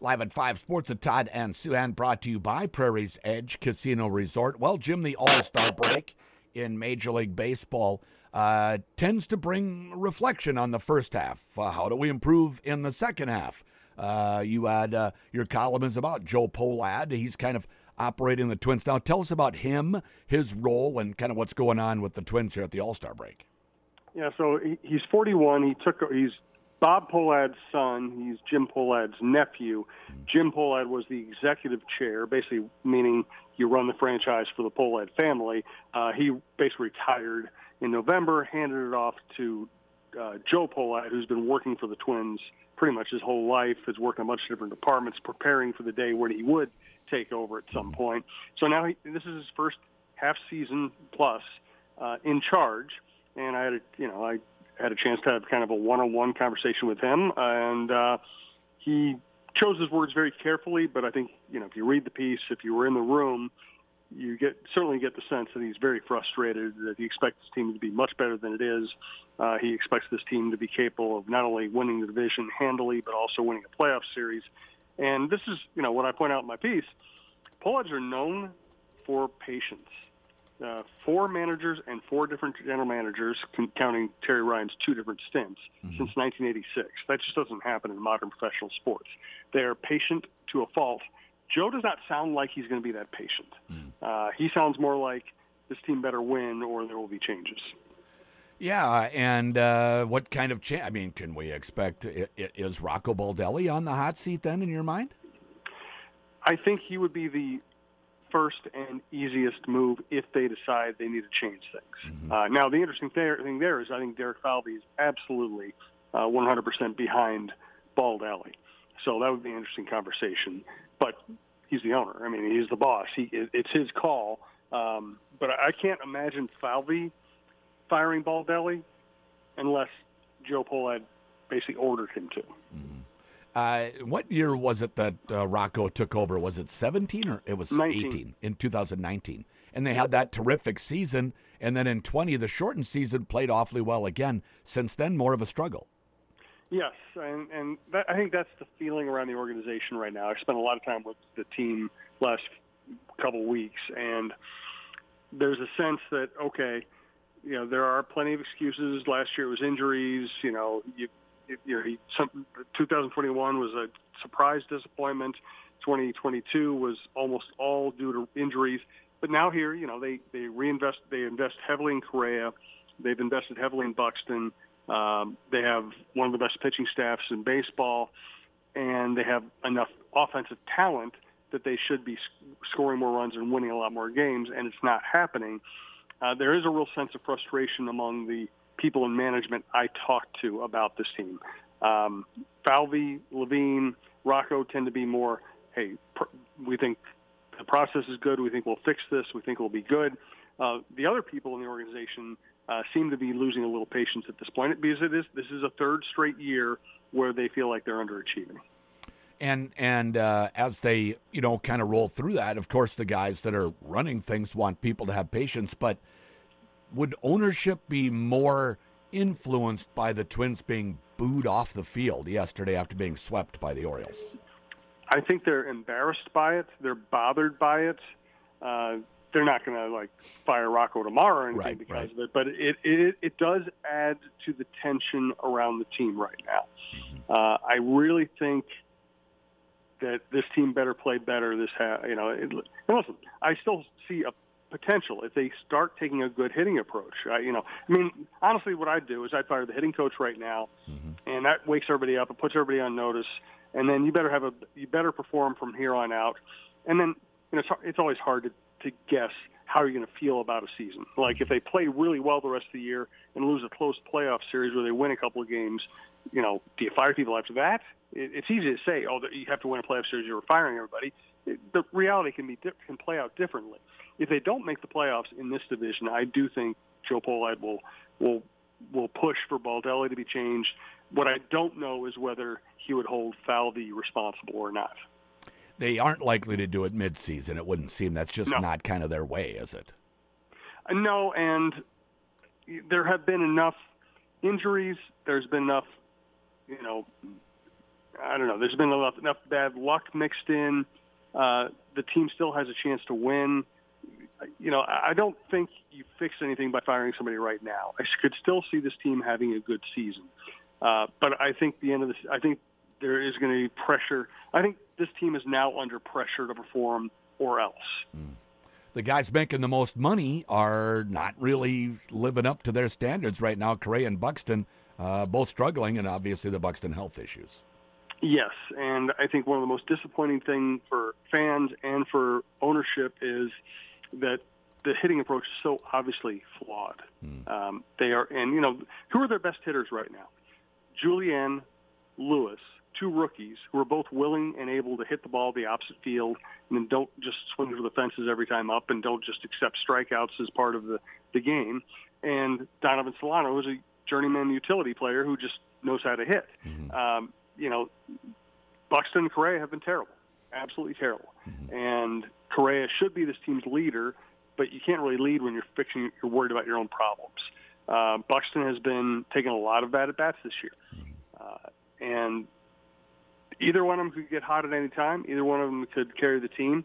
Live at 5 Sports with Todd and Souhan brought to you by Prairie's Edge Casino Resort. Well, Jim, the All Star break in Major League Baseball uh, tends to bring reflection on the first half. Uh, how do we improve in the second half? Uh, you had uh, your column is about Joe Pohlad. He's kind of operating the Twins now. Tell us about him, his role, and kind of what's going on with the Twins here at the All Star break. Yeah, so he's 41. He took he's Bob Pohlad's son. He's Jim Pohlad's nephew. Jim Pohlad was the executive chair, basically meaning you run the franchise for the Pohlad family. Uh, he basically retired in November, handed it off to uh, Joe Pohlad, who's been working for the Twins pretty much his whole life, has worked in a bunch of different departments, preparing for the day when he would take over at some point. So now he, this is his first half season plus uh, in charge, and I had a, you know I had a chance to have kind of a one-on-one conversation with him, and uh, he chose his words very carefully. But I think you know, if you read the piece, if you were in the room, you get certainly get the sense that he's very frustrated. That he expects his team to be much better than it is. Uh, he expects this team to be capable of not only winning the division handily, but also winning a playoff series. And this is, you know, what I point out in my piece. Pohlads are known for patience uh, four managers and four different general managers, counting Terry Ryan's two different stints, mm-hmm. since 1986. That just doesn't happen in modern professional sports. They are patient to a fault. Joe does not sound like he's going to be that patient. Mm. Uh, he sounds more like this team better win or there will be changes. Yeah, and uh, what kind of change? I mean, can we expect? Is Rocco Baldelli on the hot seat then, in your mind? I think he would be the first and easiest move if they decide they need to change things. Mm-hmm. Uh, now, the interesting thing there is I think Derek Falvey is absolutely uh, 100% behind Baldelli. So that would be an interesting conversation. But he's the owner. I mean, he's the boss. He, it's his call. Um, but I can't imagine Falvey firing Baldelli unless Joe Pohlad basically ordered him to. Mm-hmm. Uh, what year was it that uh, Rocco took over? Was it 17 or it was 19. 18 in 2019? And they had that terrific season. And then in 20, the shortened season played awfully well again. Since then, more of a struggle. Yes, and, and that, I think that's the feeling around the organization right now. I spent a lot of time with the team last couple weeks, and there's a sense that okay, you know, there are plenty of excuses. Last year it was injuries. You know, you you know, he, some, 2021 was a surprise disappointment. 2022 was almost all due to injuries. But now here, you know, they they reinvest. They invest heavily in Correa. They've invested heavily in Buxton. Um, they have one of the best pitching staffs in baseball, and they have enough offensive talent that they should be scoring more runs and winning a lot more games, and it's not happening. Uh, there is a real sense of frustration among the people in management I talk to about this team. Um, Falvey, Levine, Rocco tend to be more, hey, pr- we think the process is good. We think we'll fix this. We think we'll be good. Uh, the other people in the organization uh, seem to be losing a little patience at this point because it is this is a third straight year where they feel like they're underachieving. And and uh, as they you know kind of roll through that, of course, the guys that are running things want people to have patience, but would ownership be more influenced by the Twins being booed off the field yesterday after being swept by the Orioles? I think they're embarrassed by it. They're bothered by it. Uh, they're not going to like fire Rocco tomorrow or anything right, because right. of it, but it, it it does add to the tension around the team right now. Mm-hmm. Uh, I really think that this team better play better this half. You know, it, and listen, I still see a potential if they start taking a good hitting approach. I, you know, I mean, honestly, what I'd do is I'd fire the hitting coach right now, mm-hmm. and that wakes everybody up. It puts everybody on notice, and then you better have a you better perform from here on out. And then you know, it's, it's always hard to to guess how you're going to feel about a season. Like if they play really well the rest of the year and lose a close playoff series where they win a couple of games, you know, do you fire people after that? It, it's easy to say, oh, you have to win a playoff series, you're firing everybody. The reality can be can play out differently if they don't make the playoffs in this division, I do think Joe Pohlad will will will push for Baldelli to be changed. What I don't know is whether he would hold Falvey responsible or not. They aren't likely to do it midseason. It wouldn't seem that's just no. not kind of their way, is it? Uh, no, and there have been enough injuries. There's been enough, you know, I don't know. There's been enough, enough bad luck mixed in. Uh, the team still has a chance to win. You know, I don't think you fix anything by firing somebody right now. I could still see this team having a good season, uh, but I think the end of this, I think there is going to be pressure. I think this team is now under pressure to perform, or else. Mm. The guys making the most money are not really living up to their standards right now. Correa and Buxton uh, both struggling, and obviously the Buxton health issues. Yes, and I think one of the most disappointing thing for fans and for ownership is that the hitting approach is so obviously flawed. Hmm. Um, they are, and you know, who are their best hitters right now? Julien, Lewis, two rookies who are both willing and able to hit the ball the opposite field and then don't just swing for the fences every time up and don't just accept strikeouts as part of the, the game. And Donovan Solano, is a journeyman utility player who just knows how to hit. Mm-hmm. Um, you know, Buxton and Correa have been terrible, absolutely terrible. Mm-hmm. And Correa should be this team's leader, but you can't really lead when you're fixing, you're worried about your own problems. Uh, Buxton has been taking a lot of bad at bats this year. Mm-hmm. Uh, and either one of them could get hot at any time. Either one of them could carry the team.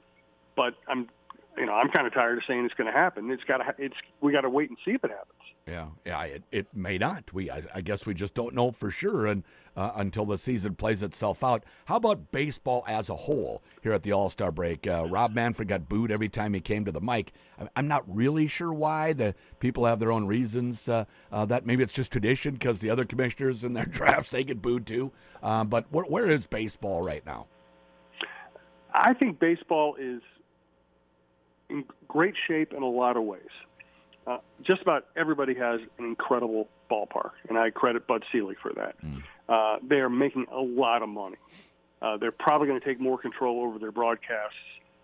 But I'm, you know, I'm kind of tired of saying it's going to happen. It's got to. It's we got to wait and see if it happens. Yeah, yeah, it, it may not. We, I, I guess, we just don't know for sure, and uh, until the season plays itself out. How about baseball as a whole here at the All Star break? Uh, Rob Manfred got booed every time he came to the mic. I'm not really sure why. The people have their own reasons. Uh, uh that maybe it's just tradition because the other commissioners in their drafts they get booed too. Uh, but where, where is baseball right now? I think baseball is in great shape in a lot of ways. Uh, just about everybody has an incredible ballpark, and I credit Bud Selig for that. Mm. Uh, they are making a lot of money. Uh, they're probably going to take more control over their broadcasts,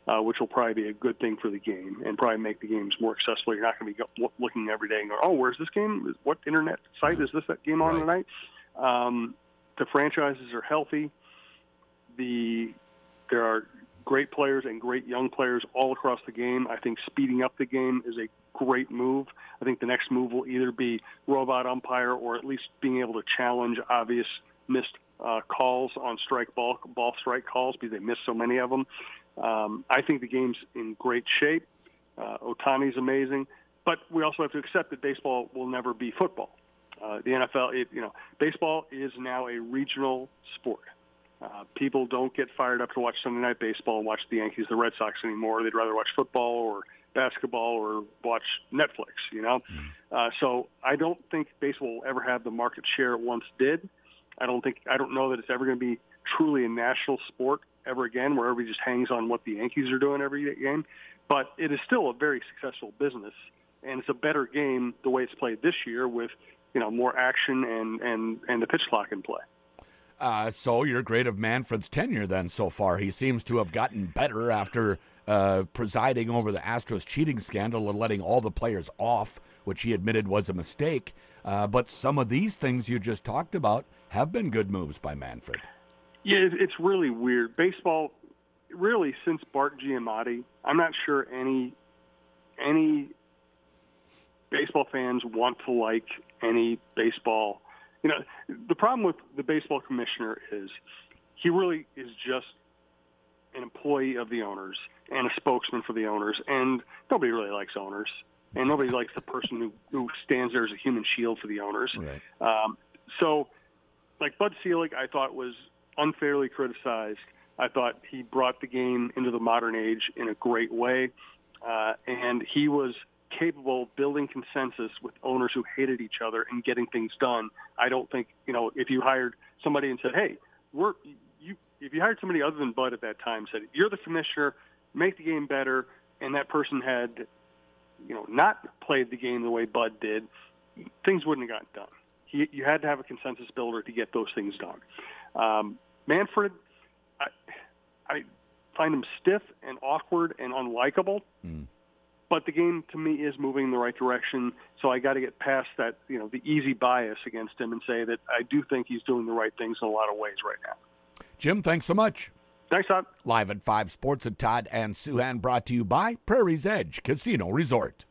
uh, which will probably be a good thing for the game and probably make the games more accessible. You're not going to be looking every day and going, "Oh, where's this game? What internet site is this that game on right. tonight?" Um, the franchises are healthy. The there are great players and great young players all across the game. I think speeding up the game is a great move. I think the next move will either be robot umpire or at least being able to challenge obvious missed uh, calls on strike ball ball strike calls because they miss so many of them. Um, I think the game's in great shape. Uh, Ohtani's amazing, but we also have to accept that baseball will never be football. Uh, the NFL, it, you know, baseball is now a regional sport. Uh, people don't get fired up to watch Sunday night baseball and watch the Yankees, the Red Sox anymore. They'd rather watch football or basketball or watch Netflix. You know, mm-hmm. uh, so I don't think baseball will ever have the market share it once did. I don't think I don't know that it's ever going to be truly a national sport ever again, where everybody just hangs on what the Yankees are doing every game. But it is still a very successful business, and it's a better game the way it's played this year with you know more action and and and the pitch clock in play. Uh, so you're great of Manfred's tenure then so far. He seems to have gotten better after uh, presiding over the Astros cheating scandal and letting all the players off, which he admitted was a mistake. Uh, but some of these things you just talked about have been good moves by Manfred. Yeah, it's really weird. Baseball, really, since Bart Giamatti, I'm not sure any any baseball fans want to like any baseball you know, the problem with the baseball commissioner is he really is just an employee of the owners and a spokesman for the owners, and nobody really likes owners, and nobody likes the person who, who stands there as a human shield for the owners. Right. Um, so, like Bud Selig, I thought was unfairly criticized. I thought he brought the game into the modern age in a great way, uh, and he was capable of building consensus with owners who hated each other and getting things done. I don't think you know if you hired somebody and said, "Hey, we're you," if you hired somebody other than Bud at that time, said, "You're the commissioner, make the game better," and that person had, you know, not played the game the way Bud did, things wouldn't have gotten done. He, you had to have a consensus builder to get those things done. Um, Manfred, I, I find him stiff and awkward and unlikable. Mm but the game to me is moving in the right direction. So I got to get past that, you know, the easy bias against him and say that I do think he's doing the right things in a lot of ways right now. Jim, thanks so much. Thanks, Todd. Live at 5 Sports at Todd and Souhan brought to you by Prairie's Edge Casino Resort.